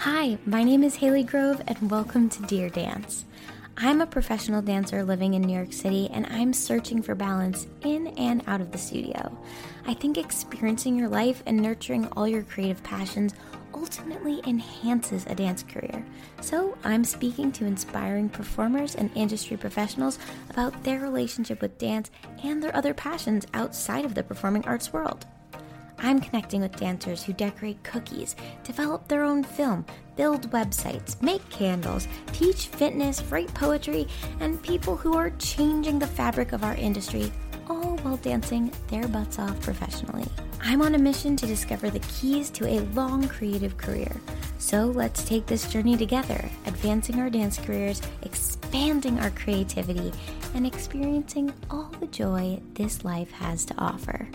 Hi, my name is Haley Grove, and welcome to Dear Dance. I'm a professional dancer living in New York City, and I'm searching for balance in and out of the studio. I think experiencing your life and nurturing all your creative passions ultimately enhances a dance career. So, I'm speaking to inspiring performers and industry professionals about their relationship with dance and their other passions outside of the performing arts world. I'm connecting with dancers who decorate cookies, develop their own film, build websites, make candles, teach fitness, write poetry, and people who are changing the fabric of our industry, all while dancing their butts off professionally. I'm on a mission to discover the keys to a long creative career. So let's take this journey together, advancing our dance careers, expanding our creativity, and experiencing all the joy this life has to offer.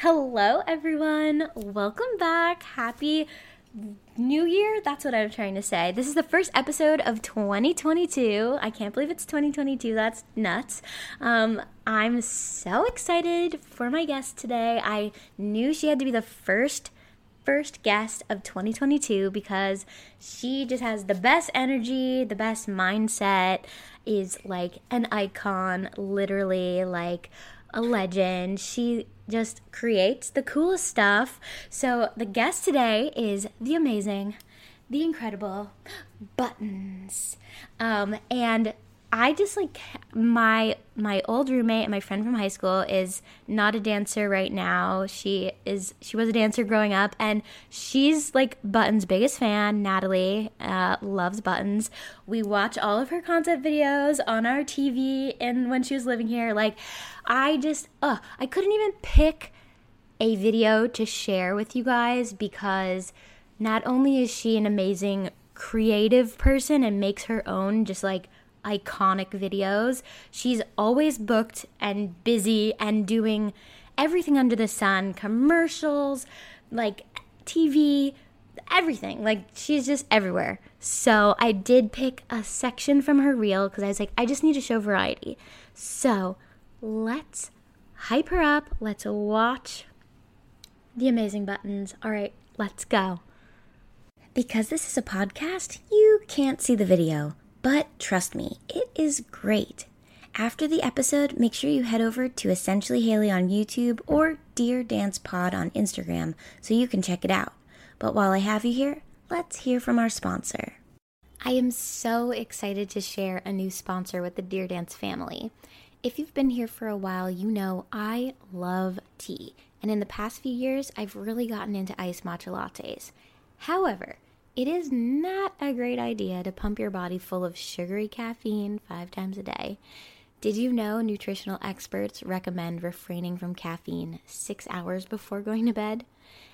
Hello, everyone. Welcome back. Happy New Year. That's what I'm trying to say. This is the first episode of 2022. I can't believe it's 2022. That's nuts. Um, I'm so excited for my guest today. I knew she had to be the first first guest of 2022 because she just has the best energy, the best mindset, is like an icon, literally like a legend. She just creates the coolest stuff. So the guest today is the amazing, the incredible Buttons. Um, and I just like my my old roommate, and my friend from high school, is not a dancer right now. She is she was a dancer growing up, and she's like Buttons' biggest fan. Natalie uh, loves Buttons. We watch all of her concept videos on our TV, and when she was living here, like I just uh I couldn't even pick a video to share with you guys because not only is she an amazing creative person and makes her own just like iconic videos. She's always booked and busy and doing everything under the sun commercials, like TV, everything. Like she's just everywhere. So I did pick a section from her reel because I was like, I just need to show variety. So let's hype her up. Let's watch the amazing buttons. All right, let's go. Because this is a podcast, you can't see the video, but trust me, it is great. After the episode, make sure you head over to Essentially Haley on YouTube or Dear Dance Pod on Instagram so you can check it out. But while I have you here, let's hear from our sponsor. I am so excited to share a new sponsor with the Dear Dance family. If you've been here for a while, you know I love tea. And in the past few years, I've really gotten into iced matcha lattes. However, it is not a great idea to pump your body full of sugary caffeine five times a day. Did you know nutritional experts recommend refraining from caffeine six hours before going to bed?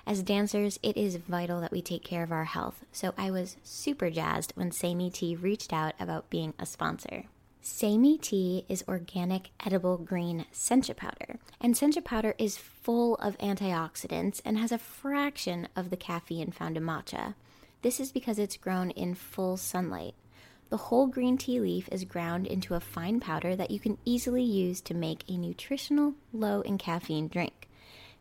As dancers, it is vital that we take care of our health, so I was super jazzed when Sei Mee Tea reached out about being a sponsor. Sei Mee Tea is organic edible green sencha powder, and sencha powder is full of antioxidants and has a fraction of the caffeine found in matcha. This is because it's grown in full sunlight. The whole green tea leaf is ground into a fine powder that you can easily use to make a nutritional, low in caffeine drink.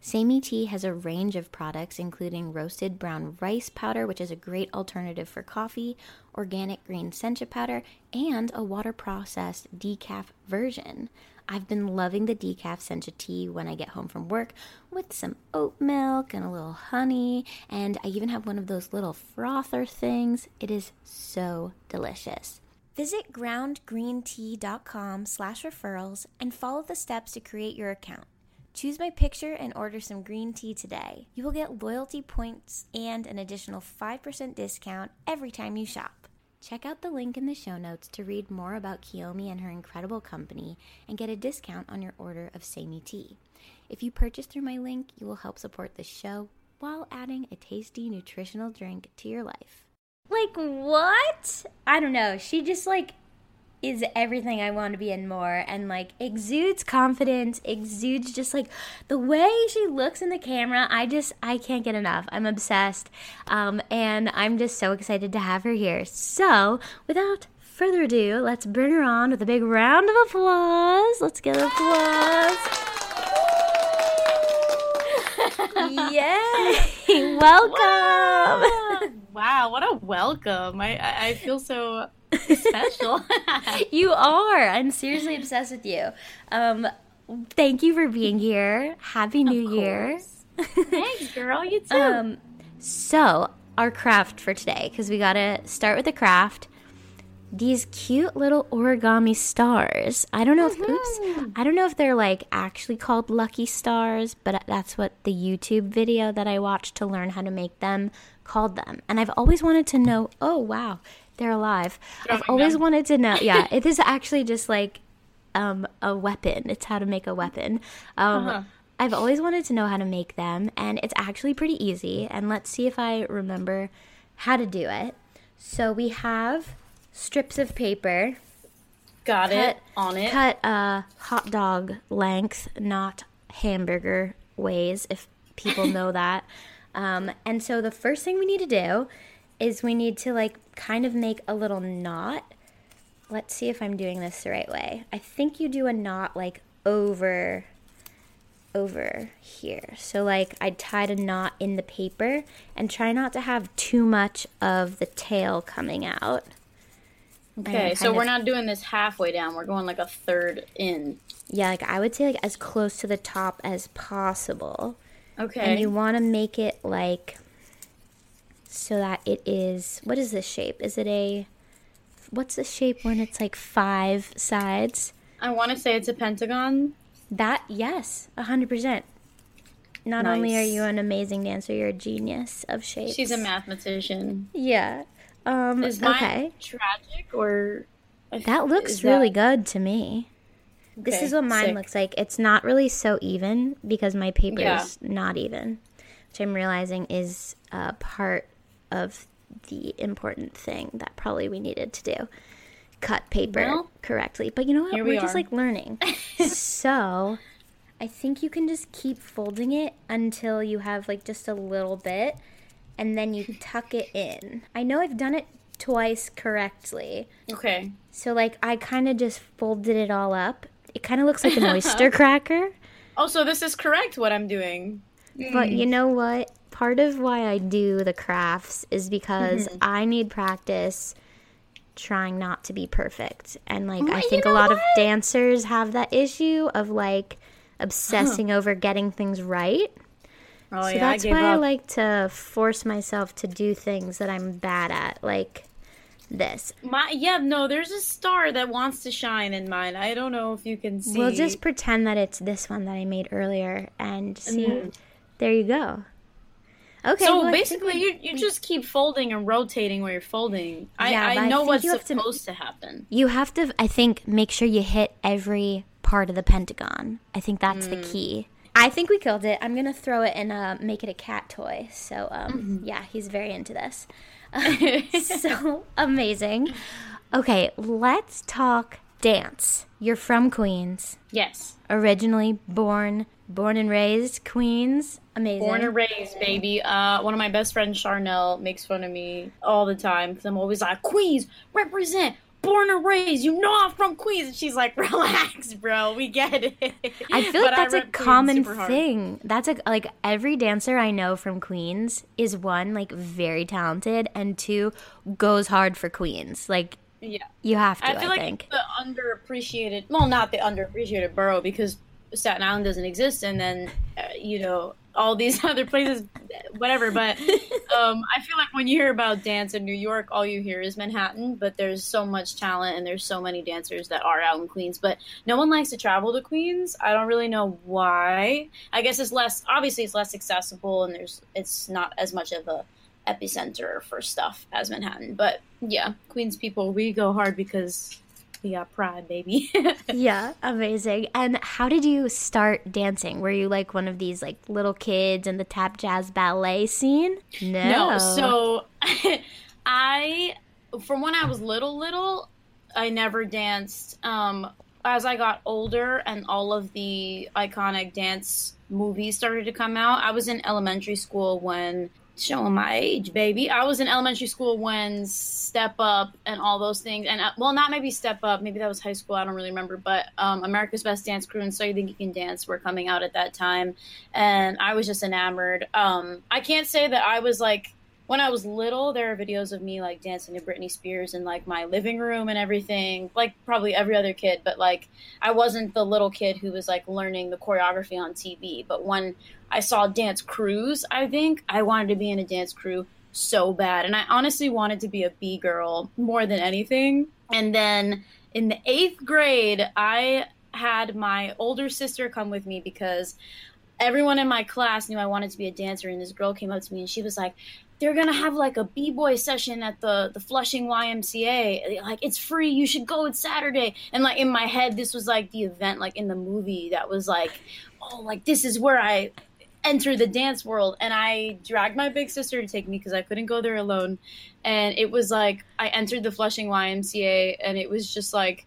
Sei Mee Tea has a range of products, including roasted brown rice powder, which is a great alternative for coffee, organic green sencha powder, and a water processed decaf version. I've been loving the decaf sencha tea when I get home from work with some oat milk and a little honey, and I even have one of those little frother things. It is so delicious. Visit groundgreentea.com slash referrals and follow the steps to create your account. Choose my picture and order some green tea today. You will get loyalty points and an additional 5% discount every time you shop. Check out the link in the show notes to read more about Kiyomi and her incredible company and get a discount on your order of Sei Mee tea. If you purchase through my link, you will help support the show while adding a tasty nutritional drink to your life. Like what? I don't know. She just like is everything I want to be and more and like exudes confidence, exudes just like the way she looks in the camera. I just I can't get enough. I'm obsessed. Um, and I'm just so excited to have her here. So, without further ado, let's bring her on with a big round of applause. Let's get applause. Yay! Welcome. Wow. wow, what a welcome. I, I, I feel so special. you are. I'm seriously obsessed with you. Um, thank you for being here. Happy New Year. Thanks, girl. You too. Um, so our craft for today, because we gotta start with the craft. These cute little origami stars. I don't know if oops. I don't know if they're like actually called lucky stars, but that's what the YouTube video that I watched to learn how to make them called them. And I've always wanted to know, oh wow, they're alive. I've always them. wanted to know. Yeah, it is actually just like um, a weapon. It's how to make a weapon. Um, Uh-huh. I've always wanted to know how to make them, and it's actually pretty easy. And let's see if I remember how to do it. So we have strips of paper, Got cut, it. On it. cut uh, hot dog length, not hamburger ways, if people know that. Um, and so the first thing we need to do is we need to like kind of make a little knot. Let's see if I'm doing this the right way. I think you do a knot like over over here. So like I tied a knot in the paper and try not to have too much of the tail coming out. Okay, so we're of- not doing this halfway down. We're going like a third in. Yeah, like I would say like as close to the top as possible. Okay. And you want to make it like so that it is what is this shape? Is it a what's the shape when it's like five sides? I want to say it's a pentagon. That yes, a hundred percent. Not only are you an amazing dancer, you're a genius of shapes. She's a mathematician. Yeah. Um Is mine okay. tragic or That looks really that- good to me. Okay, This is what mine sick. looks like. It's not really so even because my paper Yeah. is not even, which I'm realizing is uh, part of the important thing that probably we needed to do. Cut paper Well, correctly. But you know what? We're we just like learning. so I think you can just keep folding it until you have like just a little bit and then you tuck it in. I know I've done it twice correctly. Okay. So like I kind of just folded it all up. It kind of looks like an oyster cracker. Oh, so this is correct what I'm doing. But you mm. know what? Part of why I do the crafts is because Mm-hmm. I need practice trying not to be perfect. And like I you think a know lot of dancers have that issue of like obsessing over getting things right. Oh so yeah, I that's gave why I like to force myself to do things that I'm bad at, like this. My yeah, no, there's a star that wants to shine in mine. I don't know if you can see. We'll just pretend that it's this one that I made earlier and see. Mhm. There you go. Okay. so well, basically, we- you you just keep folding and rotating where you're folding. I, Yeah, I I know think what's have to- supposed to happen. you have to, I think, make sure you hit every part of the pentagon. I think that's the Mm. key. I think we killed it. I'm gonna throw it and uh, make it a cat toy. So, um, Mm-hmm. yeah, he's very into this. so amazing. Okay, let's talk dance. You're from Queens, Yes, originally born, born and raised Queens. Amazing. born and raised, baby. Uh, one of my best friends, Charnel, makes fun of me all the time because I'm always like, Queens represent. Born and raised, you know I'm from Queens, and she's like, "Relax, bro, we get it." I feel like that's a Queens common thing. That's a like every dancer I know from Queens is one like very talented and two goes hard for Queens. Like Yeah, you have to. I I, feel like think. the underappreciated, well, not the underappreciated borough because Staten Island doesn't exist, and then uh, you know all these other places, whatever. But um, I feel like when you hear about dance in New York, all you hear is Manhattan. But there's so much talent, and there's so many dancers that are out in Queens. But no one likes to travel to Queens. I don't really know why. I guess it's less obviously it's less accessible, and there's it's not as much of a epicenter for stuff as Manhattan. But yeah, Queens people, we go hard because we got pride, baby. yeah, amazing. And how did you start dancing? Were you like one of these like little kids in the tap jazz ballet scene? No. no, so I, from when I was little, little, I never danced. Um, as I got older and all of the iconic dance movies started to come out, I was in elementary school when showing my age, baby. I was in elementary school when Step Up and all those things, and uh, well, not maybe Step Up, maybe that was high school. I don't really remember, but um, America's Best Dance Crew and So You Think You Can Dance were coming out at that time, and I was just enamored. Um, I can't say that I was like when I was little, there are videos of me like dancing to Britney Spears in like my living room and everything, like probably every other kid. But like, I wasn't the little kid who was like learning the choreography on TV. But when I saw dance crews, I think I wanted to be in a dance crew so bad. And I honestly wanted to be a B girl more than anything. And then in the eighth grade, I had my older sister come with me because everyone in my class knew I wanted to be a dancer. And this girl came up to me and she was like, they're gonna have like a b-boy session at the the flushing ymca like it's free. You should go. It's saturday. And like in my head this was like the event like in the movie that was like oh like this is where i enter the dance world. And i dragged my big sister to take me because i couldn't go there alone. And it was like i entered the flushing ymca and it was just like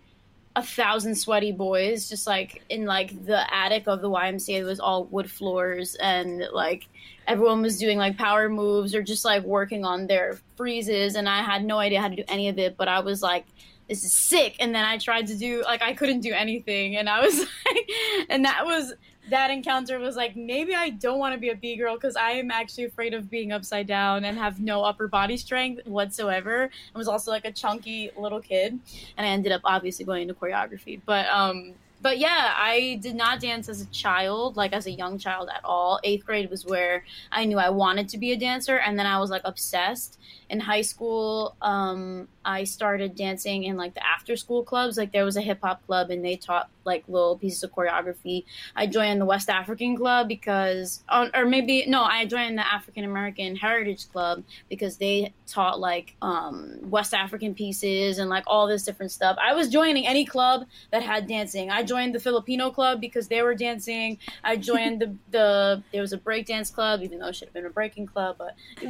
a thousand sweaty boys just like in like the attic of the ymca it was all wood floors and like everyone was doing like power moves or just like working on their freezes and I had no idea how to do any of it, but I was like this is sick and then I tried to do like I couldn't do anything and I was like and that was that encounter was like maybe I don't want to be a B girl because I am actually afraid of being upside down and have no upper body strength whatsoever. I was also like a chunky little kid and I ended up obviously going into choreography. But um but yeah, I did not dance as a child, like as a young child at all. Eighth grade was where I knew I wanted to be a dancer, and then I was like obsessed. In high school, um, I started dancing in like the after school clubs. Like there was a hip hop club, and they taught like little pieces of choreography. I joined the West African Club because, or maybe no, I joined the African American Heritage Club because they taught like um, West African pieces and like all this different stuff. I was joining any club that had dancing. I joined the Filipino club because they were dancing. I joined the the there was a breakdance club, even though it should have been a breaking club, but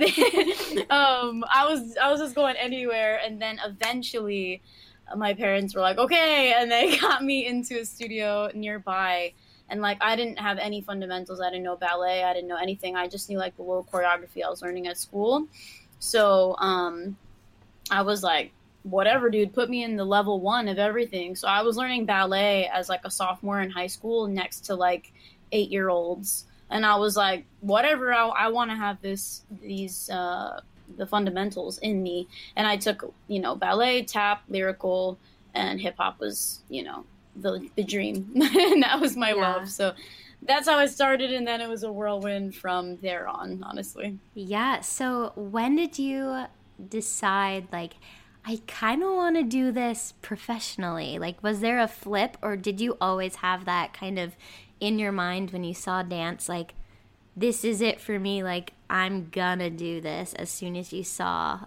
um, I was I was just going anywhere, and then eventually my parents were like, okay, and they got me into a studio nearby. And like I didn't have any fundamentals. I didn't know ballet. I didn't know anything. I just knew like the little choreography I was learning at school. So um, I was like, whatever, dude, put me in the level one of everything. So I was learning ballet as like a sophomore in high school next to like eight year olds. And I was like, whatever, I, I want to have this, these, uh, the fundamentals in me. And I took, you know, ballet, tap, lyrical, and hip hop was, you know, the, the dream. and that was my yeah. love. So that's how I started. And then it was a whirlwind from there on, honestly. Yeah. So when did you decide, like, I kind of want to do this professionally? Like, was there a flip, or did you always have that kind of in your mind when you saw dance? Like, this is it for me. Like, I'm gonna do this as soon as you saw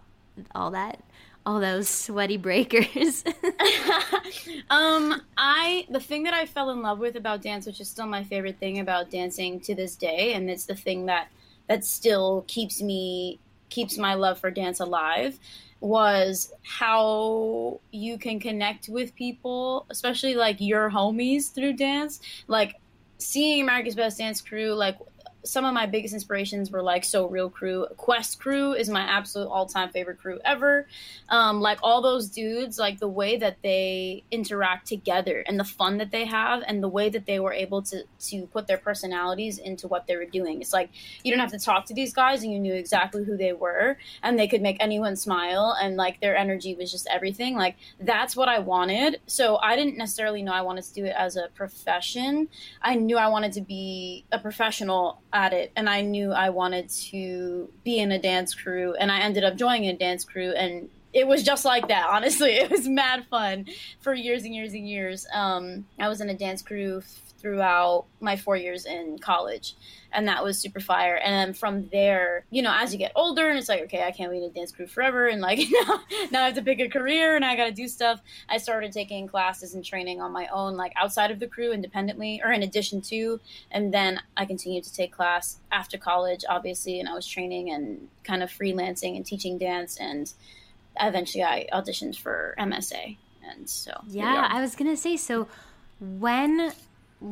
all that all those sweaty breakers um i the thing that i fell in love with about dance which is still my favorite thing about dancing to this day and it's the thing that that still keeps me keeps my love for dance alive was how you can connect with people, especially like your homies through dance. Like seeing America's Best Dance Crew, like some of my biggest inspirations were like SoReal Cru. Quest Crew is my absolute all time favorite crew ever. Um, like all those dudes, like the way that they interact together and the fun that they have and the way that they were able to to put their personalities into what they were doing. It's like you don't have to talk to these guys and you knew exactly who they were and they could make anyone smile and like their energy was just everything. Like that's what I wanted. So I didn't necessarily know I wanted to do it as a profession. I knew I wanted to be a professional at it and I knew I wanted to be in a dance crew and I ended up joining a dance crew and it was just like that honestly. It was mad fun for years and years and years. Um, I was in a dance crew throughout my four years in college and that was super fire. And then from there you know as you get older and it's like okay i can't be in a dance crew forever and like now, now i have to pick a career and i gotta do stuff. I started taking classes and training on my own like outside of the crew independently or in addition to and then i continued to take class after college obviously and i was training and kind of freelancing and teaching dance and eventually i auditioned for msa and so yeah i was gonna say so when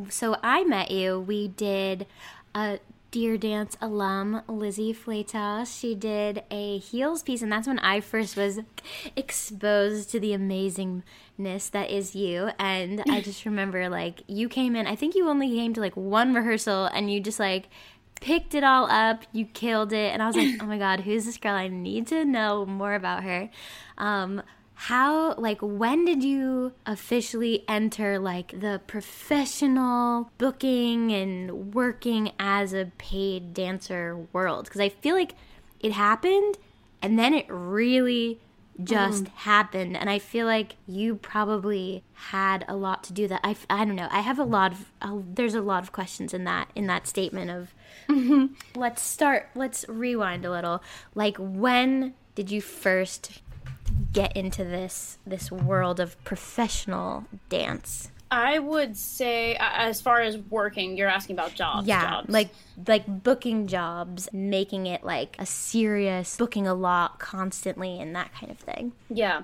so I met you, we did a Dear Dance alum Lizzie Fleitas. She did a heels piece, and that's when I first was exposed to the amazingness that is you. And I just remember, like, you came in, I think you only came to like one rehearsal, and you just like picked it all up. You killed it. And I was like, oh my God, who's this girl? I need to know more about her. Um, how like when did you officially enter like the professional booking and working as a paid dancer world? Because i feel like it happened and then it really just mm. happened. And i feel like you probably had a lot to do that. I, I don't know. I have a lot of uh, there's a lot of questions in that in that statement of mm-hmm. let's start let's rewind a little. Like when did you first get into this this world of professional dance? I would say, as far as working, you're asking about jobs. Yeah, jobs. like like booking jobs, making it like a serious booking a lot constantly, and that kind of thing. Yeah,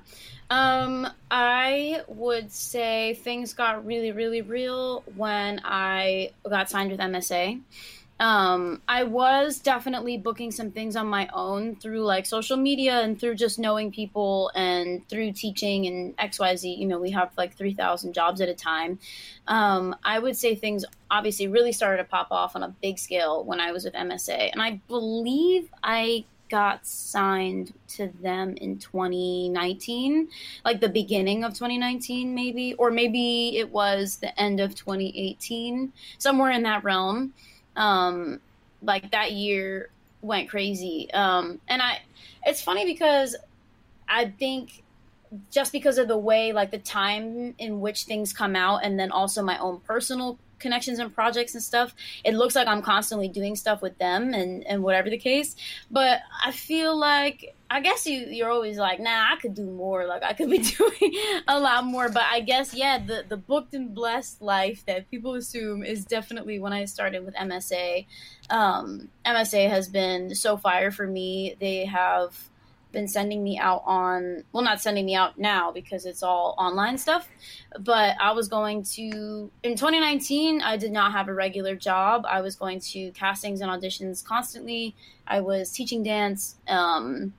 um, I would say things got really, really real when I got signed with MSA. Um, I was definitely booking some things on my own through like social media and through just knowing people and through teaching and XYZ. You know, we have like 3,000 jobs at a time. Um, I would say things obviously really started to pop off on a big scale when I was with MSA. And I believe I got signed to them in 2019, like the beginning of 2019, maybe, or maybe it was the end of 2018, somewhere in that realm um, like that year went crazy. Um, and I, it's funny because I think just because of the way, like the time in which things come out, and then also my own personal connections and projects and stuff, it looks like I'm constantly doing stuff with them and, and whatever the case. But I feel like I guess you you're always like, nah, I could do more. Like I could be doing a lot more. But I guess yeah, the the booked and blessed life that people assume is definitely when I started with MSA. Um, MSA has been so fire for me. They have been sending me out on well not sending me out now because it's all online stuff but i was going to in 2019 i did not have a regular job i was going to castings and auditions constantly i was teaching dance um,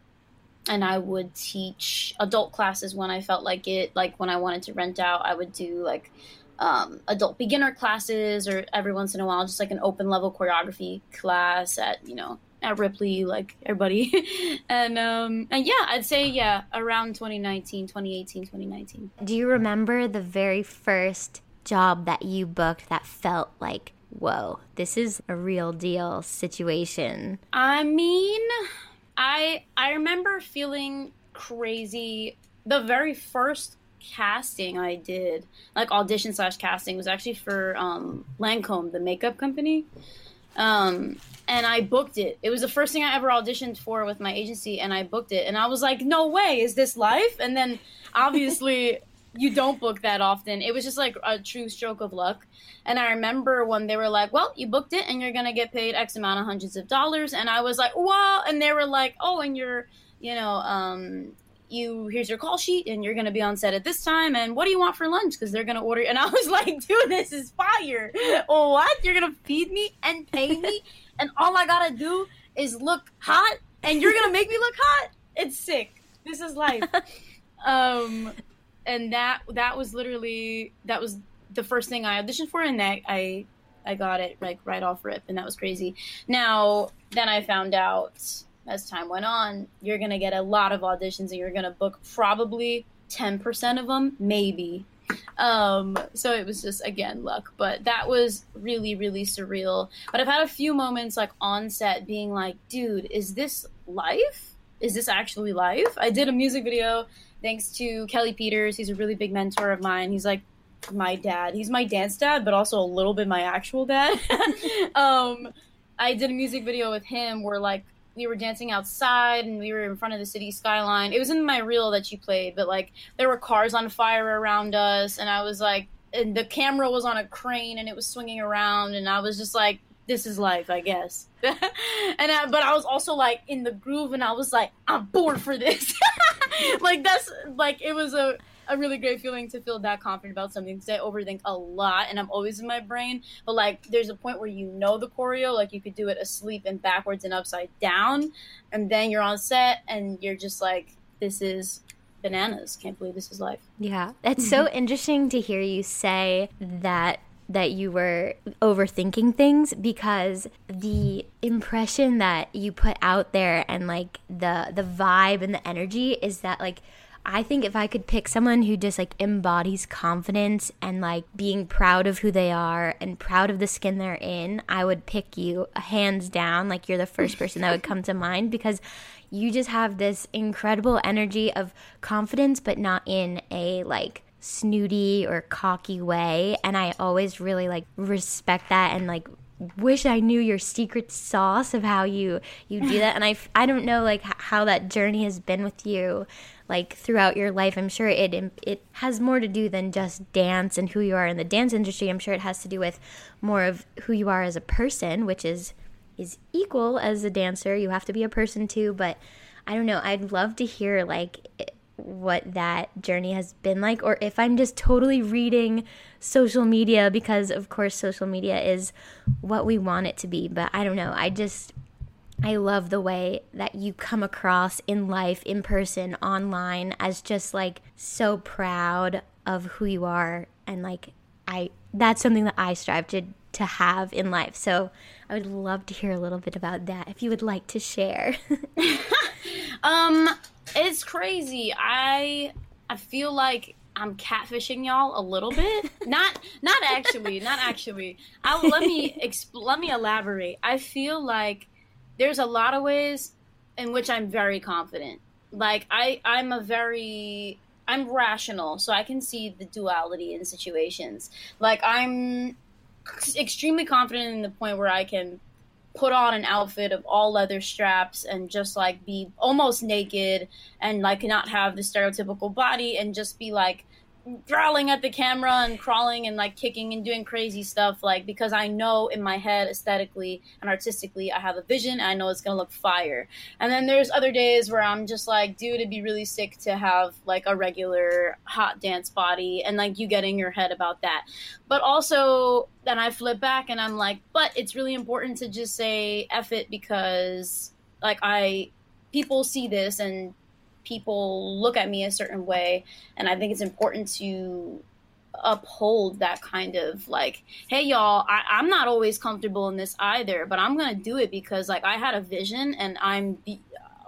and I would teach adult classes when I felt like it. Like when I wanted to rent out, I would do like um, adult beginner classes, or every once in a while, just like an open level choreography class at you know at Ripley, like everybody. and um, and yeah, I'd say yeah, around 2019, 2018, 2019. Do you remember the very first job that you booked that felt like whoa, this is a real deal situation? I mean. I I remember feeling crazy. The very first casting I did, like audition slash casting, was actually for um, Lancome, the makeup company. Um, and I booked it. It was the first thing I ever auditioned for with my agency, and I booked it. And I was like, "No way, is this life?" And then, obviously, you don't book that often. It was just like a true stroke of luck. And I remember when they were like, "Well, you booked it, and you're gonna get paid X amount of hundreds of dollars," and I was like, "Wow!" And they were like, "Oh, and you're, you know, um, you here's your call sheet, and you're gonna be on set at this time, and what do you want for lunch? Because they're gonna order." And I was like, "Dude, this is fire! what? You're gonna feed me and pay me, and all I gotta do is look hot, and you're gonna make me look hot? It's sick. This is life." um and that that was literally that was the first thing I auditioned for, and that I I got it like right off rip, and that was crazy. Now then I found out as time went on, you're gonna get a lot of auditions, and you're gonna book probably ten percent of them, maybe. Um, so it was just again luck, but that was really really surreal. But I've had a few moments like on set being like, dude, is this life? Is this actually life? I did a music video thanks to Kelly Peters. He's a really big mentor of mine. He's like my dad. He's my dance dad, but also a little bit my actual dad. um, I did a music video with him where like we were dancing outside and we were in front of the city skyline. It was in my reel that you played, but like there were cars on fire around us, and I was like, and the camera was on a crane and it was swinging around, and I was just like, this is life, I guess. and I, but I was also like in the groove, and I was like, I'm born for this. like that's like it was a a really great feeling to feel that confident about something because I overthink a lot and I'm always in my brain. But like, there's a point where you know the choreo, like you could do it asleep and backwards and upside down, and then you're on set and you're just like, this is bananas. Can't believe this is life. Yeah, it's so mm-hmm. interesting to hear you say that that you were overthinking things because the impression that you put out there and like the the vibe and the energy is that like I think if I could pick someone who just like embodies confidence and like being proud of who they are and proud of the skin they're in, I would pick you hands down. Like you're the first person that would come to mind because you just have this incredible energy of confidence, but not in a like snooty or cocky way. And I always really like respect that and like wish I knew your secret sauce of how you you do that. And I I don't know like how that journey has been with you like throughout your life. I'm sure it it has more to do than just dance and who you are in the dance industry. I'm sure it has to do with more of who you are as a person, which is is equal as a dancer. You have to be a person too, but I don't know. I'd love to hear like what that journey has been like or if I'm just totally reading social media because of course social media is what we want it to be, but I don't know. I just I love the way that you come across in life, in person, online as just like so proud of who you are and like I that's something that I strive to to have in life. So I would love to hear a little bit about that if you would like to share. um, it's crazy. I I feel like I'm catfishing y'all a little bit. not not actually, not actually. I let me exp- let me elaborate. I feel like there's a lot of ways in which I'm very confident. Like I I'm a very I'm rational, so I can see the duality in situations. Like I'm extremely confident in the point where I can put on an outfit of all leather straps and just like be almost naked and like not have the stereotypical body and just be like growling at the camera and crawling and like kicking and doing crazy stuff like because I know in my head aesthetically and artistically I have a vision and I know it's gonna look fire. And then there's other days where I'm just like, dude, it'd be really sick to have like a regular hot dance body and like you get in your head about that. But also then I flip back and I'm like, but it's really important to just say F it because like I people see this and people look at me a certain way and i think it's important to uphold that kind of like hey y'all I, i'm not always comfortable in this either but i'm gonna do it because like i had a vision and i'm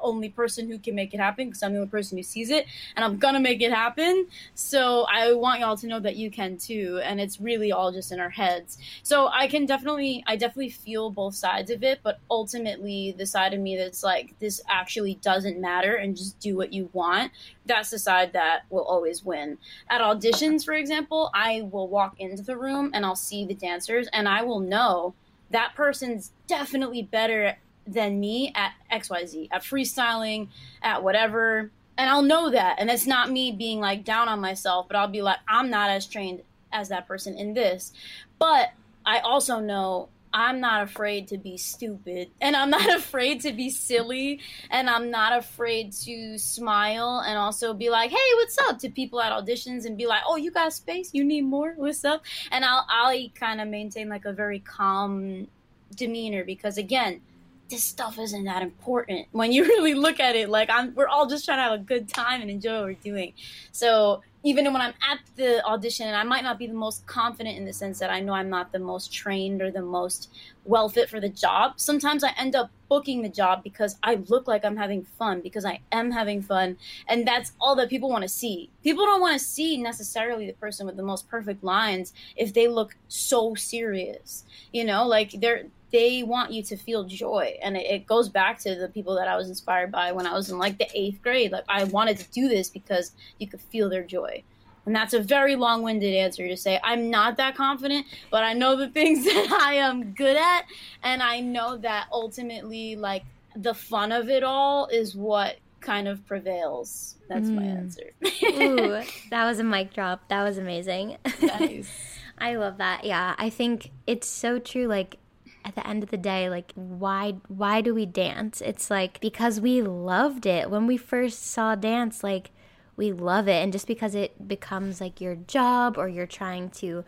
only person who can make it happen because I'm the only person who sees it and I'm gonna make it happen. So I want y'all to know that you can too. And it's really all just in our heads. So I can definitely, I definitely feel both sides of it, but ultimately the side of me that's like, this actually doesn't matter and just do what you want. That's the side that will always win. At auditions, for example, I will walk into the room and I'll see the dancers and I will know that person's definitely better than me at XYZ, at freestyling, at whatever. And I'll know that. And it's not me being like down on myself, but I'll be like, I'm not as trained as that person in this. But I also know I'm not afraid to be stupid and I'm not afraid to be silly and I'm not afraid to smile and also be like, "Hey, what's up?" to people at auditions and be like, "Oh, you got space? You need more? What's up?" And I'll I'll kind of maintain like a very calm demeanor because again, this stuff isn't that important. When you really look at it like i'm we're all just trying to have a good time and enjoy what we're doing. So even when i'm at the audition and i might not be the most confident in the sense that i know i'm not the most trained or the most well fit for the job sometimes i end up booking the job because i look like i'm having fun because i am having fun and that's all that people want to see. People don't want to see necessarily the person with the most perfect lines if they look so serious you know? Like they're they want you to feel joy. And it, it, goes back to the people that i was inspired by when i was in like the eighth grade. Like i wanted to do this because you could feel their joy. And that's a very long-winded answer to say i'm not that confident but i know the things that i am good at. And i know that ultimately like the fun of it all is what kind of prevails. That's mm. my answer. Ooh, that was a mic drop. That was amazing. Nice. i love that. Yeah i think it's so true. Like at the end of the day like why why do we dance it's like because we loved it when we first saw dance like we love it. And just because it becomes like your job or you're trying to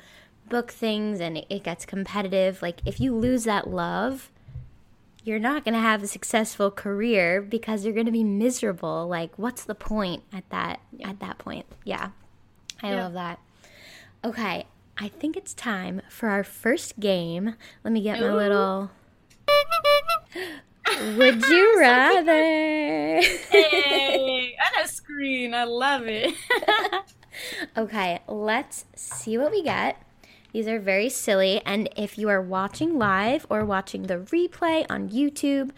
book things and it, gets competitive, like if you lose that love, you're not going to have a successful career because you're going to be miserable. Like what's the point at that yeah. at that point? Yeah. I yeah. love that. Okay, I think it's time for our first game. Let me get Ooh. my little Would you rather? hey, on a screen. I love it. okay, let's see what we get. These are very silly. And if you are watching live or watching the replay on YouTube,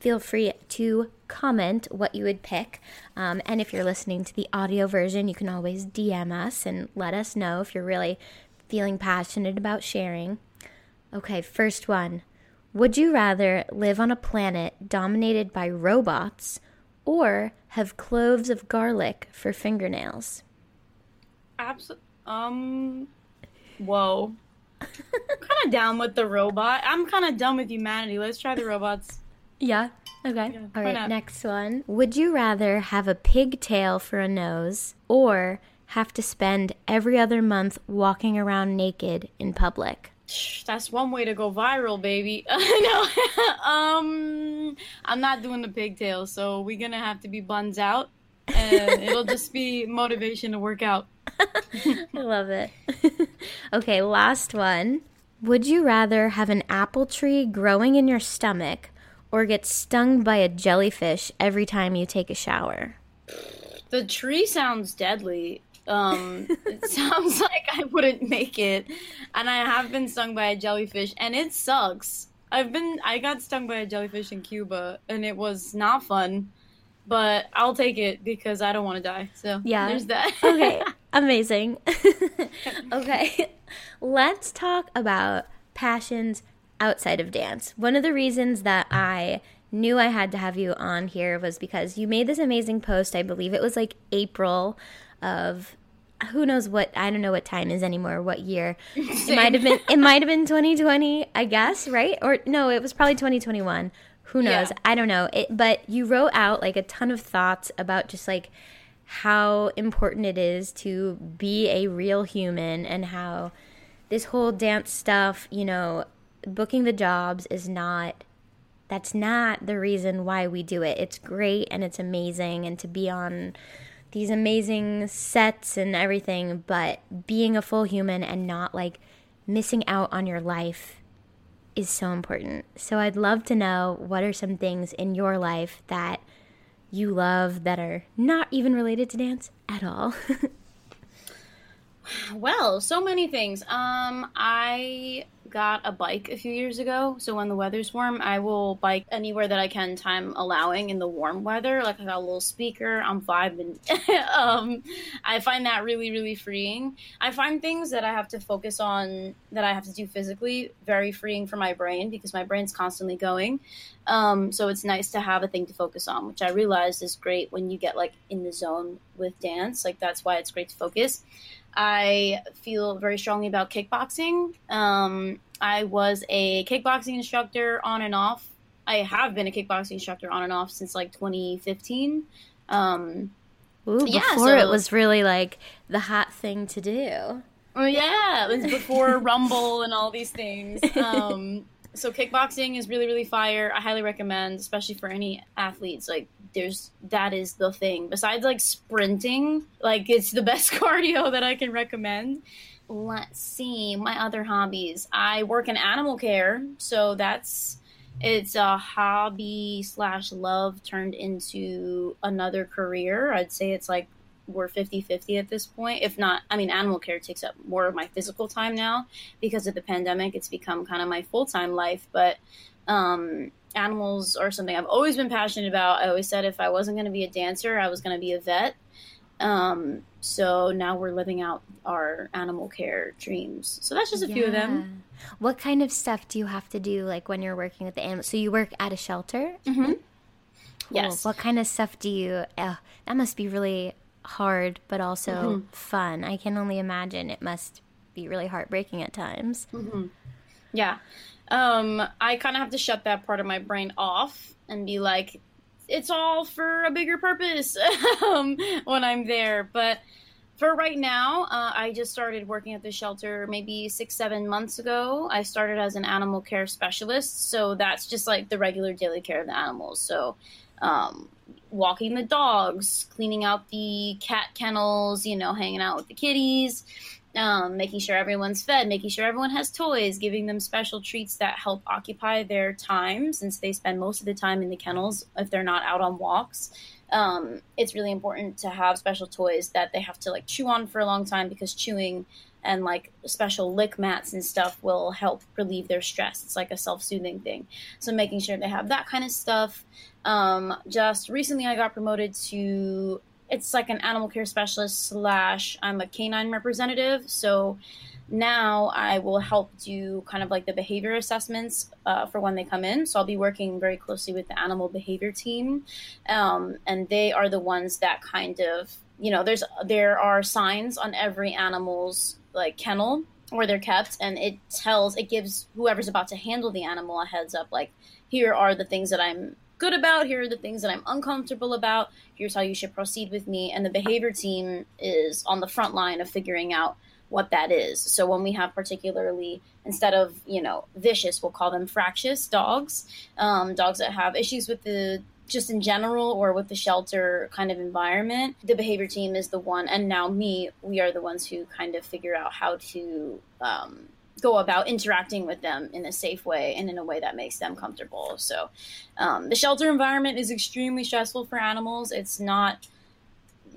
feel free to comment what you would pick. Um, and if you're listening to the audio version, you can always DM us and let us know if you're really feeling passionate about sharing. Okay, first one. Would you rather live on a planet dominated by robots or have cloves of garlic for fingernails? Absolutely. Um. Whoa. I'm kind of down with the robot. I'm kind of done with humanity. Let's try the robots. Yeah. Okay. Yeah, All right. Not? Next one. Would you rather have a pigtail for a nose or have to spend every other month walking around naked in public? That's one way to go viral, baby. no, um, I'm not doing the pigtails, so we're gonna have to be buns out, and it'll just be motivation to work out. I love it. okay, last one. Would you rather have an apple tree growing in your stomach or get stung by a jellyfish every time you take a shower? The tree sounds deadly. Um, it sounds like I wouldn't make it, and I have been stung by a jellyfish, and it sucks. I've been I got stung by a jellyfish in Cuba, and it was not fun. But I'll take it because I don't want to die. So yeah, there's that. okay, amazing. okay, let's talk about passions outside of dance. One of the reasons that I knew I had to have you on here was because you made this amazing post. I believe it was like April of who knows what I don't know what time is anymore, what year. It might have been it might have been 2020, I guess, right? Or no, it was probably 2021. Who knows? Yeah. I don't know. It, but you wrote out like a ton of thoughts about just like how important it is to be a real human and how this whole dance stuff, you know, booking the jobs is not that's not the reason why we do it. It's great and it's amazing and to be on these amazing sets and everything, but being a full human and not like missing out on your life is so important. So I'd love to know what are some things in your life that you love that are not even related to dance at all. well, so many things. Um I got a bike a few years ago. So when the weather's warm, I will bike anywhere that I can, time allowing in the warm weather. Like I got a little speaker, I'm vibing. um, I find that really, really freeing. I find things that I have to focus on, that I have to do physically, very freeing for my brain because my brain's constantly going. Um, so it's nice to have a thing to focus on, which I realized is great when you get like in the zone with dance. Like that's why it's great to focus. I feel very strongly about kickboxing. Um, I was a kickboxing instructor on and off. I have been a kickboxing instructor on and off since like 2015. Um, Ooh, yeah, before so, it was really like the hot thing to do. Oh yeah, it was before Rumble and all these things. Um, so kickboxing is really really fire. I highly recommend, especially for any athletes. Like there's that is the thing. Besides like sprinting, like it's the best cardio that I can recommend. Let's see my other hobbies. I work in animal care, so that's it's a hobby slash love turned into another career. I'd say it's like we're 50-50 at this point if not i mean animal care takes up more of my physical time now because of the pandemic it's become kind of my full-time life but um, animals are something i've always been passionate about i always said if i wasn't going to be a dancer i was going to be a vet um, so now we're living out our animal care dreams so that's just a yeah. few of them what kind of stuff do you have to do like when you're working with the animals so you work at a shelter mm-hmm. Cool. Yes. What kind of stuff do you? Uh, that must be really hard but also mm-hmm. fun. I can only imagine it must be really heartbreaking at times. Mm-hmm. Yeah. Um, I kind of have to shut that part of my brain off and be like, it's all for a bigger purpose um, when I'm there. But for right now, uh, I just started working at the shelter maybe six, seven months ago. I started as an animal care specialist. So that's just like the regular daily care of the animals. So, um, walking the dogs, cleaning out the cat kennels, you know, hanging out with the kitties, um, making sure everyone's fed, making sure everyone has toys, giving them special treats that help occupy their time since they spend most of the time in the kennels if they're not out on walks. Um, it's really important to have special toys that they have to like chew on for a long time because chewing and like special lick mats and stuff will help relieve their stress. It's like a self soothing thing. So making sure they have that kind of stuff. Um, just recently, I got promoted to it's like an animal care specialist slash I'm a canine representative. So now I will help do kind of like the behavior assessments uh, for when they come in. So I'll be working very closely with the animal behavior team, um, and they are the ones that kind of you know there's there are signs on every animal's like kennel where they're kept, and it tells it gives whoever's about to handle the animal a heads up like here are the things that I'm good about here are the things that i'm uncomfortable about here's how you should proceed with me and the behavior team is on the front line of figuring out what that is. So when we have particularly instead of you know vicious we'll call them fractious dogs um, dogs that have issues with the just in general or with the shelter kind of environment the behavior team is the one and now me we are the ones who kind of figure out how to um, go about interacting with them in a safe way and in a way that makes them comfortable. So, um, the shelter environment is extremely stressful for animals. It's not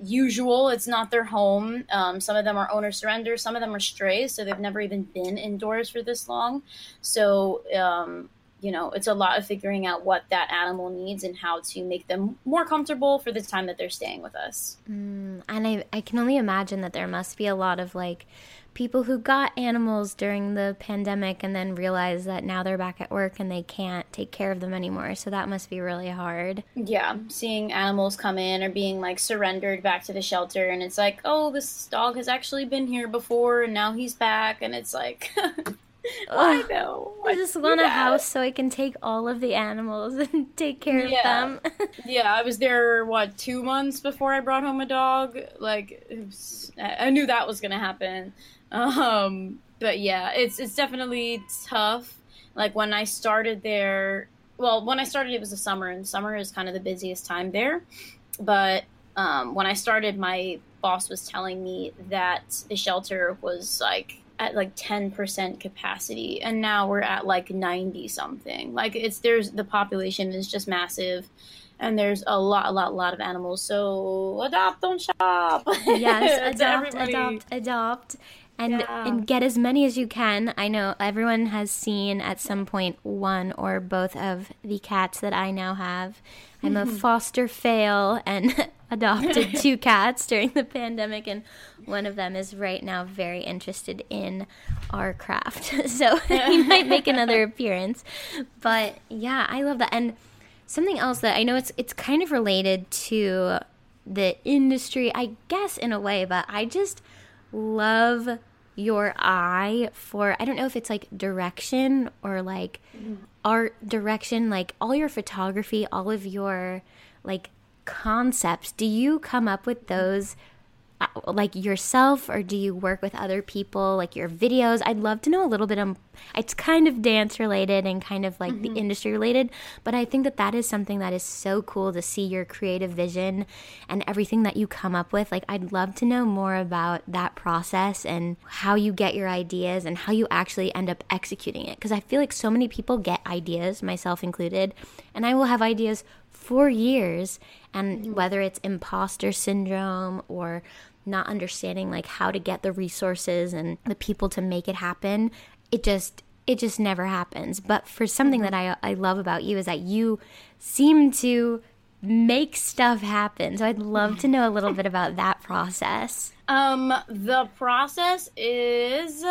usual, it's not their home. Um, some of them are owner surrender, some of them are strays, so they've never even been indoors for this long. So, um, you know, it's a lot of figuring out what that animal needs and how to make them more comfortable for the time that they're staying with us. Mm, and I, I can only imagine that there must be a lot of like people who got animals during the pandemic and then realize that now they're back at work and they can't take care of them anymore. So that must be really hard. Yeah, seeing animals come in or being like surrendered back to the shelter and it's like, "Oh, this dog has actually been here before and now he's back." And it's like I know. I just want a house so I can take all of the animals and take care yeah. of them. yeah, I was there what two months before I brought home a dog. Like, was, I knew that was gonna happen. Um, but yeah, it's it's definitely tough. Like when I started there, well, when I started it was the summer, and summer is kind of the busiest time there. But um, when I started, my boss was telling me that the shelter was like at like 10% capacity and now we're at like 90 something like it's there's the population is just massive and there's a lot a lot a lot of animals so adopt don't shop yes adopt adopt adopt and yeah. and get as many as you can. I know everyone has seen at some point one or both of the cats that I now have. I'm a mm-hmm. foster fail and adopted two cats during the pandemic and one of them is right now very interested in our craft. so he might make another appearance. But yeah, I love that. And something else that I know it's it's kind of related to the industry, I guess in a way, but I just love your eye for I don't know if it's like direction or like mm-hmm. art direction, like all your photography, all of your like concepts. Do you come up with those uh, like yourself or do you work with other people like your videos i'd love to know a little bit of it's kind of dance related and kind of like mm-hmm. the industry related but i think that that is something that is so cool to see your creative vision and everything that you come up with like i'd love to know more about that process and how you get your ideas and how you actually end up executing it because i feel like so many people get ideas myself included and i will have ideas for years and mm-hmm. whether it's imposter syndrome or not understanding like how to get the resources and the people to make it happen it just it just never happens but for something that mm-hmm. I, I love about you is that you seem to make stuff happen so i'd love to know a little bit about that process um the process is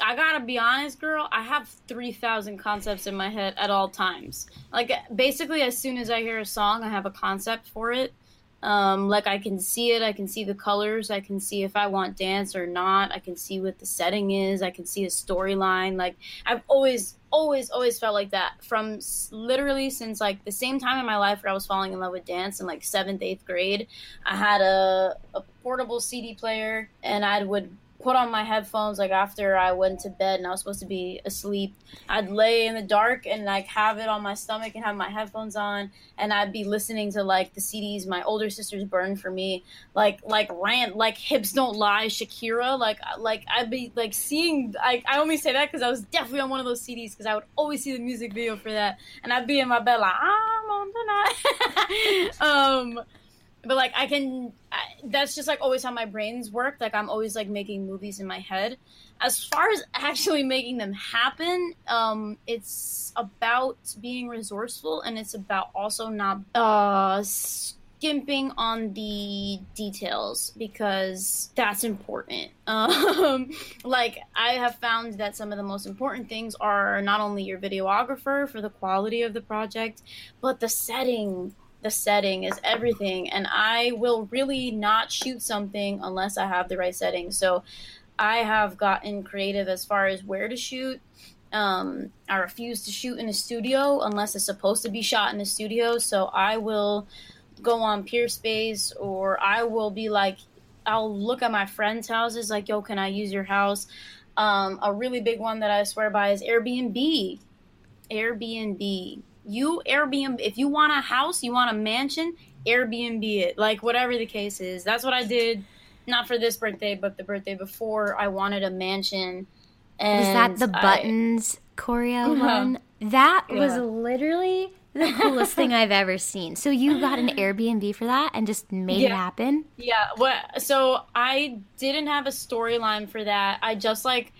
I gotta be honest, girl. I have three thousand concepts in my head at all times. Like basically, as soon as I hear a song, I have a concept for it. Um, like I can see it, I can see the colors, I can see if I want dance or not, I can see what the setting is, I can see a storyline. Like I've always, always, always felt like that from s- literally since like the same time in my life where I was falling in love with dance in like seventh, eighth grade. I had a, a portable CD player and I would put on my headphones like after I went to bed and I was supposed to be asleep. I'd lay in the dark and like have it on my stomach and have my headphones on and I'd be listening to like the CDs my older sisters burned for me, like like rant like hips don't lie Shakira, like like I'd be like seeing I I only say that because I was definitely on one of those CDs because I would always see the music video for that and I'd be in my bed like I'm on tonight. um but like I can I, that's just like always how my brains work. Like I'm always like making movies in my head. As far as actually making them happen um it's about being resourceful and it's about also not uh skimping on the details because that's important. Um like i have found that some of the most important things are not only your videographer for the quality of the project but the setting the setting is everything and i will really not shoot something unless i have the right setting. So i have gotten creative as far as where to shoot. Um, i refuse to shoot in a studio unless it's supposed to be shot in a studio. So i will go on Peerspace or i will be like i'll look at my friends houses like yo can i use your house? Um, a really big one that i swear by is airbnb. Airbnb you Airbnb if you want a house, you want a mansion, Airbnb it. Like whatever the case is. That's what I did not for this birthday, but the birthday before I wanted a mansion. And Was that the I- buttons choreo Uh-huh. one? That was literally the coolest thing I've ever seen. So you got an Airbnb for that and just made it happen? Yeah, what so I didn't have a storyline for that. I just like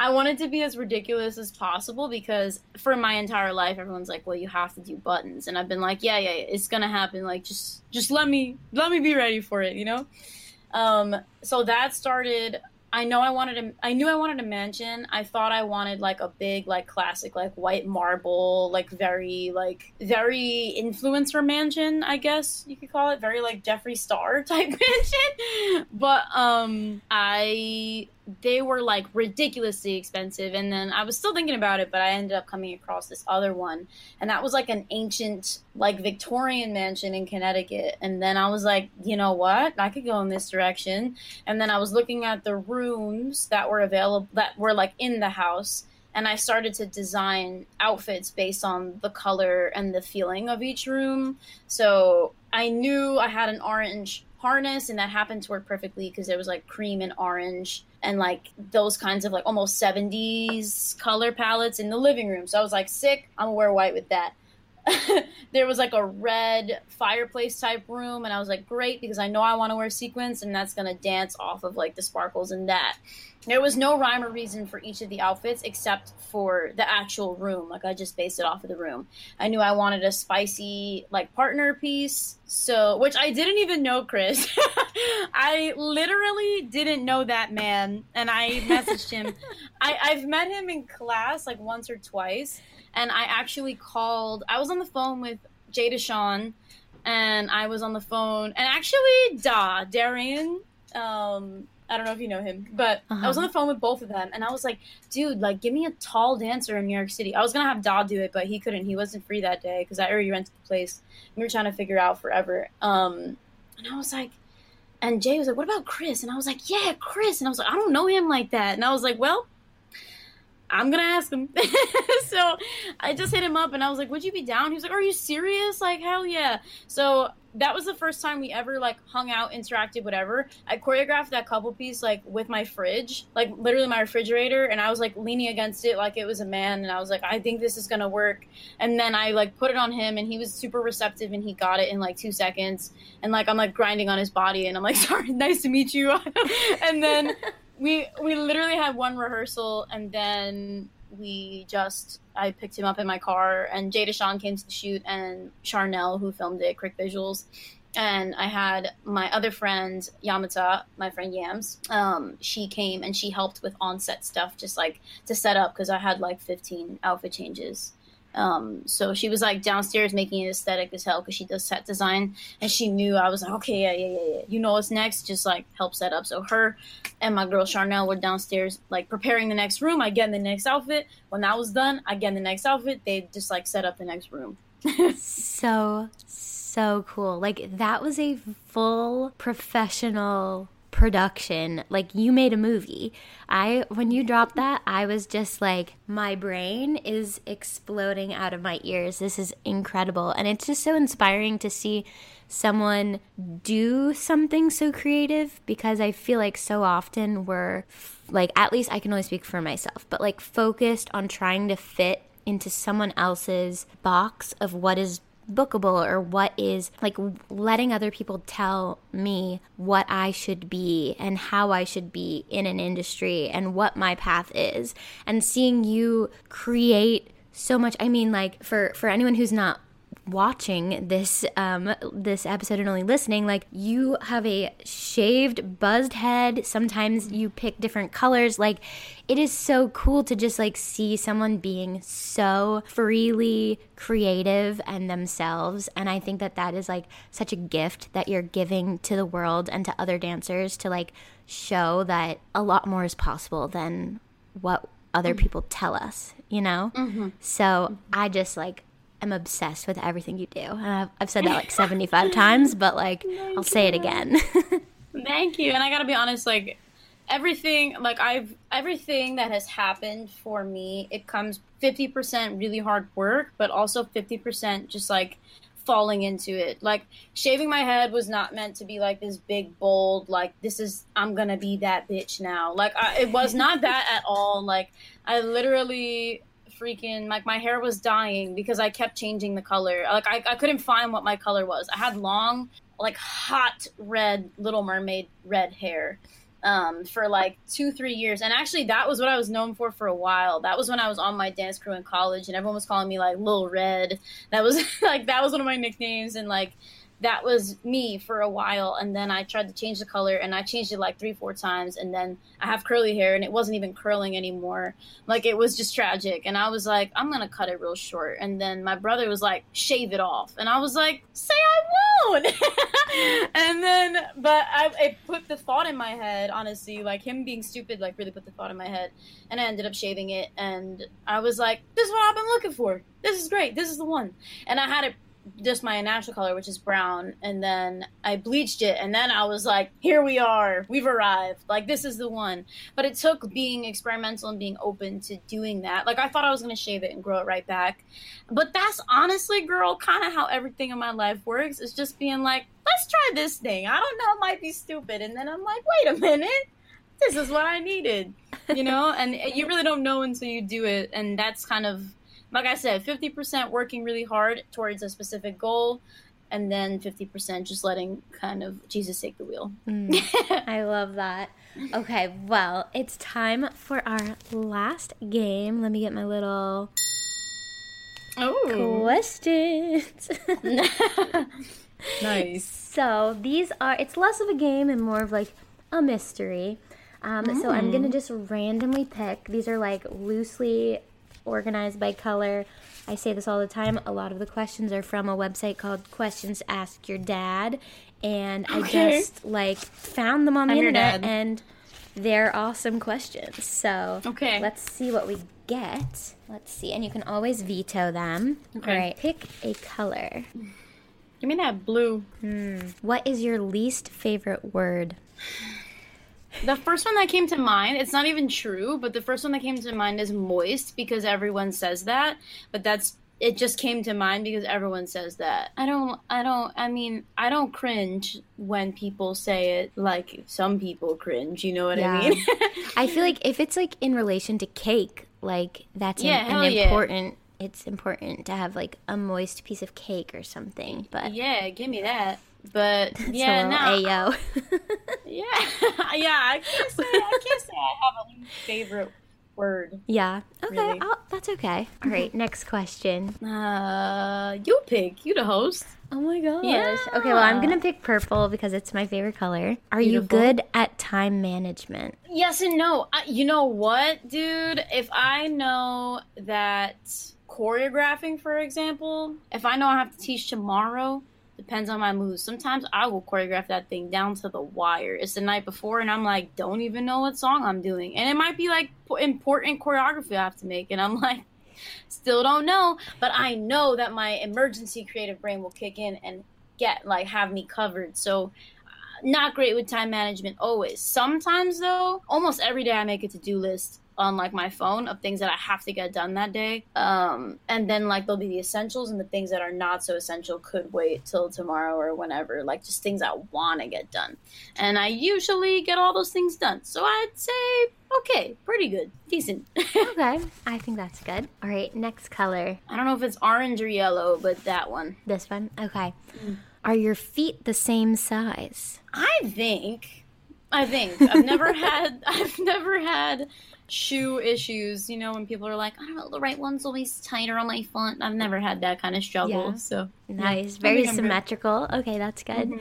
I wanted to be as ridiculous as possible because for my entire life everyone's like, "Well, you have to do buttons." And I've been like, "Yeah, yeah, it's to happen. Like just just let me let me be ready for it, you know?" Um so that started I know I wanted a I knew I wanted a mansion. I thought I wanted like a big like classic like white marble, like very like very influencer mansion, I guess you could call it, very like Jeffree Star type mansion. But um I they were like ridiculously expensive and then I was still thinking about it, but I ended up coming across this other one and that was like an ancient like Victorian mansion in Connecticut. And then I was like, you know what? I could go in this direction and then I was looking at the rooms that were available that were like in the house and I started to design outfits based on the color and the feeling of each room. So I knew I had an orange harness and that happened to work perfectly because there was like cream and orange and like those kinds of like almost 70s color palettes in the living room. So I was like, sick, I'm gonna wear white with that. there was like a red fireplace type room and i was like great because i know i want to wear sequins and that's to dance off of like the sparkles in that there was no rhyme or reason for each of the outfits except for the actual room like i just based it off of the room i knew i wanted a spicy like partner piece so which i didn't even know chris i literally didn't know that man and i messaged him I, i've met him in class like once or twice and I actually called. I was on the phone with Jada Sean, and I was on the phone, and actually, Da Darian. Um, I don't know if you know him, but I was Uh-huh. on the phone with both of them, and I was like, "Dude, like, give me a tall dancer in New York City." I was gonna have Da do it, but he couldn't. He wasn't free that day because I already rented the place. We were trying to figure out forever. Um, and I was like, and Jay was like, "What about Chris?" And I was like, "Yeah, Chris." And I was like, "I don't know him like that." And I was like, "Well." I'm gonna ask him. so I just hit him up and I was like, Would you be down? He was like, Are you serious? Like, hell yeah. So that was the first time we ever like hung out, interacted, whatever. I choreographed that couple piece like with my fridge, like literally my refrigerator, and I was like leaning against it like it was a man, and I was like, I think this is gonna work. And then I like put it on him, and he was super receptive, and he got it in like two seconds. And like I'm like grinding on his body, and I'm like, Sorry, nice to meet you. and then we we literally had one rehearsal and then we just I picked him up in my car and Jada Sean came to the shoot and Charnel who filmed it, Quick Visuals. And I had my other friend Yamata, my friend Yams. Um, she came and she helped with on-set stuff, just like to set up because I had like 15 outfit changes, Um, so she was like downstairs making it aesthetic as hell because she does set design, and she knew I was like, okay, yeah, yeah, yeah, yeah. You know what's next? Just like help set up. So her and my girl Charnel were downstairs like preparing the next room. I get in the next outfit. When that was done, I get in the next outfit. They just like set up the next room. so so cool. Like that was a full professional production. Like you made a movie. I when you dropped that i was just like my brain is exploding out of my ears. This is incredible. And it's just so inspiring to see someone do something so creative because i feel like so often we're like at least i can only speak for myself but like focused on trying to fit into someone else's box of what is bookable or what is like letting other people tell me what I should be and how I should be in an industry and what my path is. And seeing you create so much I mean like for for anyone who's not watching this um this episode and only listening like you have a shaved buzzed head sometimes you pick different colors like it is so cool to just like see someone being so freely creative and themselves and i think that that is like such a gift that you're giving to the world and to other dancers to like show that a lot more is possible than what other mm-hmm. people tell us you know mm-hmm. so i just like am obsessed with everything you do. And I've, I've said that like 75 times, but like I'll God. say it again. Thank you. And I got to be honest, like everything, like I've, everything that has happened for me, it comes 50% really hard work, but also 50% just like falling into it. Like shaving my head was not meant to be like this big bold like this is I'm going to be that bitch now. Like I, it was not that at all. Like I literally freaking like my hair was dying because I kept changing the color. Like I, I couldn't find what my color was. I had long, like hot red Little Mermaid red hair um, for like two, three years. And actually, that was what I was known for for a while. That was when I was on my dance crew in college, and everyone was calling me like Little Red. That was like that was one of my nicknames, and like that was me for a while and then i tried to change the color and i changed it like three four times and then i have curly hair and it wasn't even curling anymore. Like it was just tragic and i was like i'm gonna cut it real short. And then my brother was like shave it off. And i was like say i won't. And then but I, it put the thought in my head honestly like him being stupid like really put the thought in my head and i ended up shaving it and i was like this is what i've been looking for. This is great. This is the one. And i had it just my natural color, which is brown, and then I bleached it, and then I was like, "Here we are, we've arrived. Like this is the one." But it took being experimental and being open to doing that. Like I thought I was gonna shave it and grow it right back, but that's honestly, girl, kind of how everything in my life works. Is just being like, "Let's try this thing. I don't know, it might be stupid," and then I'm like, "Wait a minute." This is what I needed, you know, and you really don't know until you do it, and that's kind of like I said, 50% working really hard towards a specific goal, and then 50% just letting kind of Jesus take the wheel. Mm, I love that. Okay, well, it's time for our last game. Let me get my little oh. questions. nice. So these are, it's less of a game and more of like a mystery. Um, mm. So I'm going to mm. just randomly pick. These are like loosely organized by color. I say this all the time. A lot of the questions are from a website called Questions Ask Your Dad, and okay. I just like found them on the I'm internet and they're awesome questions. So okay, let's see what we get. Let's see, and you can always veto them. Okay. All right, pick a color. Give me that blue. Hmm. What is your least favorite word? The first one that came to mind, it's not even true, but the first one that came to mind is moist because everyone says that. But that's it just came to mind because everyone says that. I don't I don't I mean, I don't cringe when people say it like some people cringe, you know what yeah. I mean? I feel like if it's like in relation to cake, like that's yeah, an, an important yeah. it's important to have like a moist piece of cake or something. But Yeah, give me that. But yeah, no. Ayo. yeah, yeah. I can't say I can't say I have a favorite word. Yeah. Okay. Really. that's okay. All right. Next question. Uh, you pick. You the host. Oh my gosh. Yeah. Okay. Well, I'm gonna pick purple because it's my favorite color. Are Beautiful. you good at time management? Yes and no. I, you know what, dude? If I know that choreographing, for example, if I know I have to teach tomorrow, depends on my mood. Sometimes I will choreograph that thing down to the wire. It's the night before, and I'm like, don't even know what song I'm doing, and it might be like important choreography I have to make, and I'm like, still don't know, but I know that my emergency creative brain will kick in and get like have me covered. So uh, not great with time management always. Sometimes though, almost every day I make a to-do list on like my phone of things that I have to get done that day. Um, and then like there'll be the essentials and the things that are not so essential could wait till tomorrow or whenever. Like just things I want to get done. And I usually get all those things done. So I'd say okay, pretty good, decent. okay, I think that's good. All right, next color. I don't know if it's orange or yellow, but that one. This one. Okay. Mm. Are your feet the same size? I think. I think I've never had. I've never had shoe issues. You know, when people are like, I don't know, the right one's always tighter on my foot. I've never had that kind of struggle. Yeah. So nice, yeah, very symmetrical. Okay, that's good. Mm-hmm.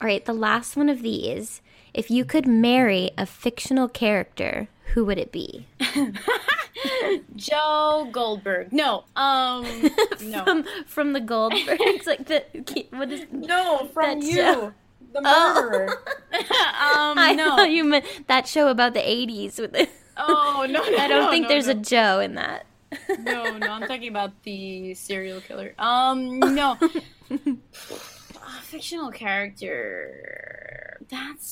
All right, the last one of these. If you could marry a fictional character, who would it be? Joe Goldberg. No, um, no. from, from the Goldbergs, like the what is? No, from you. Show? The murderer. Oh. um, I no. thought you meant that show about the '80s with the Oh no! no I don't no, think no, there's a Joe in that. no, no, I'm talking about the serial killer. Um, no, fictional character. That's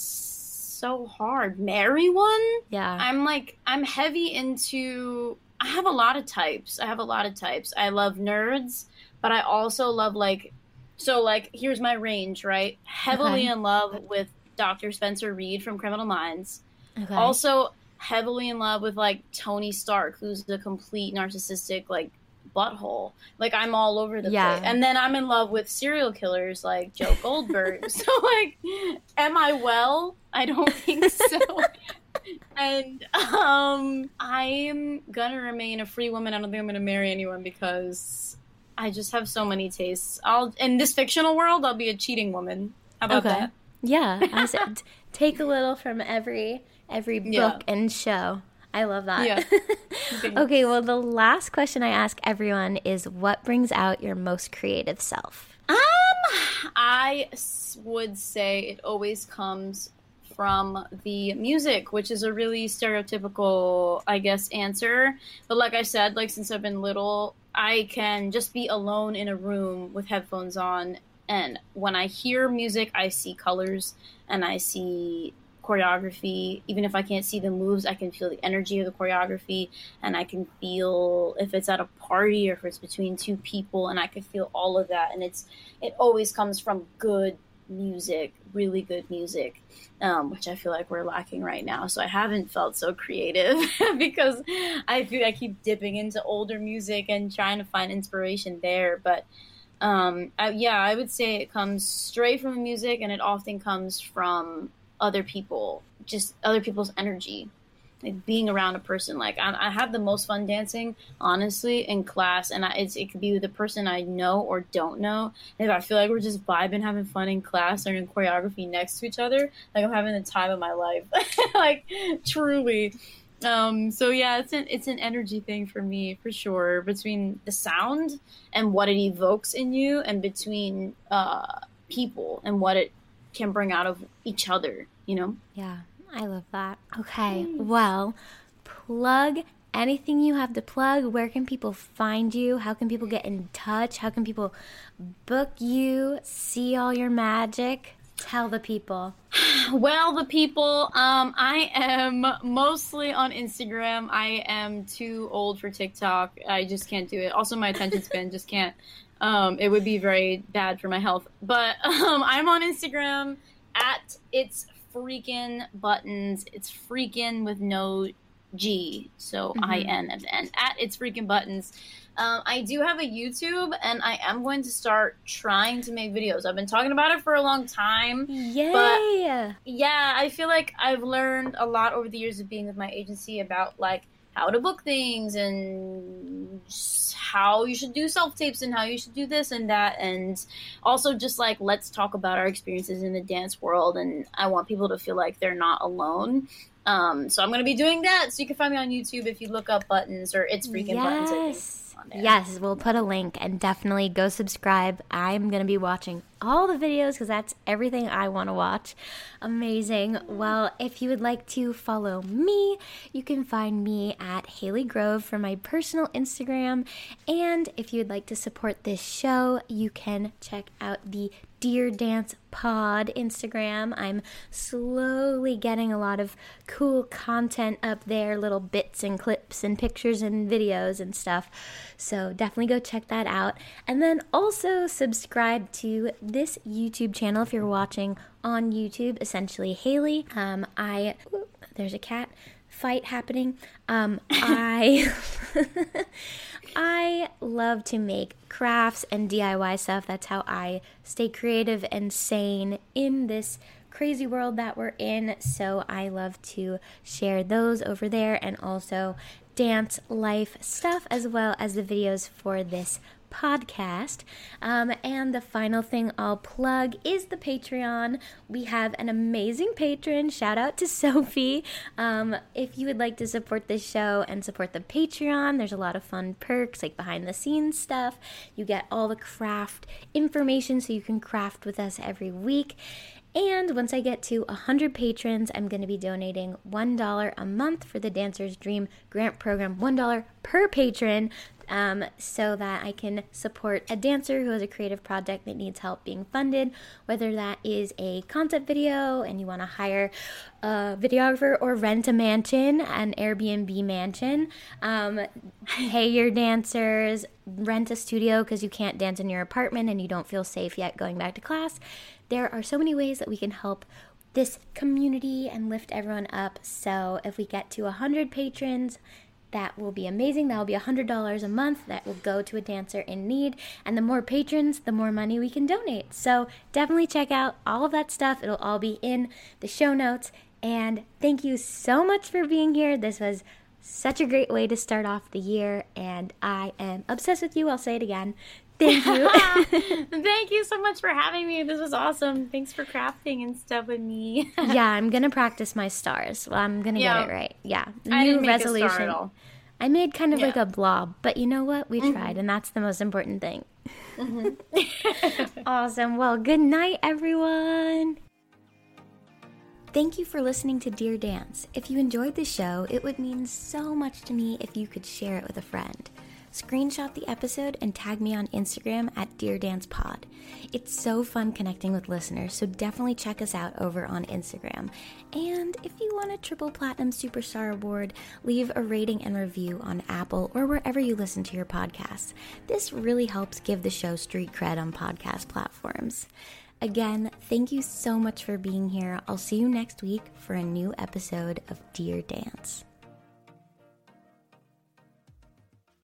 so hard. Marry one? Yeah. I'm like, I'm heavy into. I have a lot of types. I have a lot of types. I love nerds, but I also love like. So like, here's my range. Right, heavily okay. in love with Dr. Spencer Reid from Criminal Minds. Okay. Also, heavily in love with like Tony Stark, who's the complete narcissistic like butthole. Like I'm all over the yeah. place. And then I'm in love with serial killers like Joe Goldberg. so like am I well? I don't think so. and um I'm gonna remain a free woman. I don't think I'm gonna marry anyone because I just have so many tastes. I'll in this fictional world I'll be a cheating woman. How about okay. that? Yeah. I said take a little from every every book yeah. and show. I love that. Yeah. okay, well, the last question I ask everyone is what brings out your most creative self? Um, I would say it always comes from the music, which is a really stereotypical, I guess, answer. But like I said, like since I've been little, I can just be alone in a room with headphones on. And when I hear music, I see colors and I see choreography. Even if i can't see the moves i can feel the energy of the choreography and i can feel if it's at a party or if it's between two people and i can feel all of that. And it's it always comes from good music really good music um, which i feel like we're lacking right now. So i haven't felt so creative because i feel i keep dipping into older music and trying to find inspiration there. But um, I, yeah, I would say it comes straight from the music, and it often comes from other people, just other people's energy. Like being around a person, like I, I have the most fun dancing, honestly, in class, and I, it's, it could be with a person I know or don't know. And if I feel like we're just vibing, having fun in class, learning choreography next to each other, like I'm having the time of my life, like truly. Um, so yeah, it's an it's an energy thing for me for sure. Between the sound and what it evokes in you, and between uh, people and what it can bring out of each other, you know? Yeah, I love that. Okay, well, plug anything you have to plug. Where can people find you? How can people get in touch? How can people book you, see all your magic? Tell the people. Well, the people, um, I am mostly on Instagram. I am too old for TikTok. I just can't do it. Also, my attention span just can't um, it would be very bad for my health. But um, I'm on Instagram at it's freaking buttons. It's freaking with no G, so mm-hmm. I N at the end. At it's freaking buttons. Um, I do have a YouTube, and I am going to start trying to make videos. I've been talking about it for a long time. Yay! But yeah, I feel like I've learned a lot over the years of being with my agency about like how to book things and how you should do self tapes and how you should do this and that. And also just like let's talk about our experiences in the dance world. And I want people to feel like they're not alone Um, so I'm going to be doing that. So you can find me on YouTube if you look up buttons or it's freaking yes. buttons. Yes, we'll put a link and definitely go subscribe. I'm going to be watching all the videos because that's everything I want to watch. Amazing. Well, if you would like to follow me, you can find me at Haley Grove for my personal Instagram. And if you'd like to support this show, you can check out the Dear Dance Pod Instagram. I'm slowly getting a lot of cool content up there, little bits and clips and pictures and videos and stuff. So definitely go check that out. And then also subscribe to this YouTube channel if you're watching on YouTube, essentially Haley. Um, I, ooh, there's a cat fight happening. Um, I. I love to make crafts and DIY stuff. That's how I stay creative and sane in this crazy world that we're in. So I love to share those over there and also dance life stuff as well as the videos for this podcast. Um, and the final thing I'll plug is the Patreon. We have an amazing patron. Shout out to Sophie. Um, if you would like to support this show and support the Patreon, there's a lot of fun perks like behind the scenes stuff. You get all the craft information so you can craft with us every week. And once I get to 100 patrons, I'm going to be donating $1 a month for the Dancer's Dream Grant Program, $1 per patron um, so that I can support a dancer who has a creative project that needs help being funded, whether that is a concept video and you want to hire a videographer or rent a mansion, an Airbnb mansion, um, pay your dancers, rent a studio because you can't dance in your apartment and you don't feel safe yet going back to class. There are so many ways that we can help this community and lift everyone up. So if we get to 100 patrons, that will be amazing. That will be $100 a month that will go to a dancer in need. And the more patrons, the more money we can donate. So definitely check out all of that stuff. It'll all be in the show notes. And thank you so much for being here. This was such a great way to start off the year. And I am obsessed with you. I'll say it again. Thank you. Thank you so much for having me. This was awesome. Thanks for crafting and stuff with me. yeah, I'm gonna practice my stars. Well, I'm gonna yeah. get it right. Yeah, new resolution. I made kind of yeah. like a blob, but you know what? We mm-hmm. tried, and that's the most important thing. Mm-hmm. awesome. Well, good night, everyone. Thank you for listening to Dear Dance. If you enjoyed the show, it would mean so much to me if you could share it with a friend. Screenshot the episode and tag me on Instagram at Dear Dance Pod. It's so fun connecting with listeners, so definitely check us out over on Instagram. And if you want a Triple Platinum Superstar Award, leave a rating and review on Apple or wherever you listen to your podcasts. This really helps give the show street cred on podcast platforms. Again, thank you so much for being here. I'll see you next week for a new episode of Dear Dance.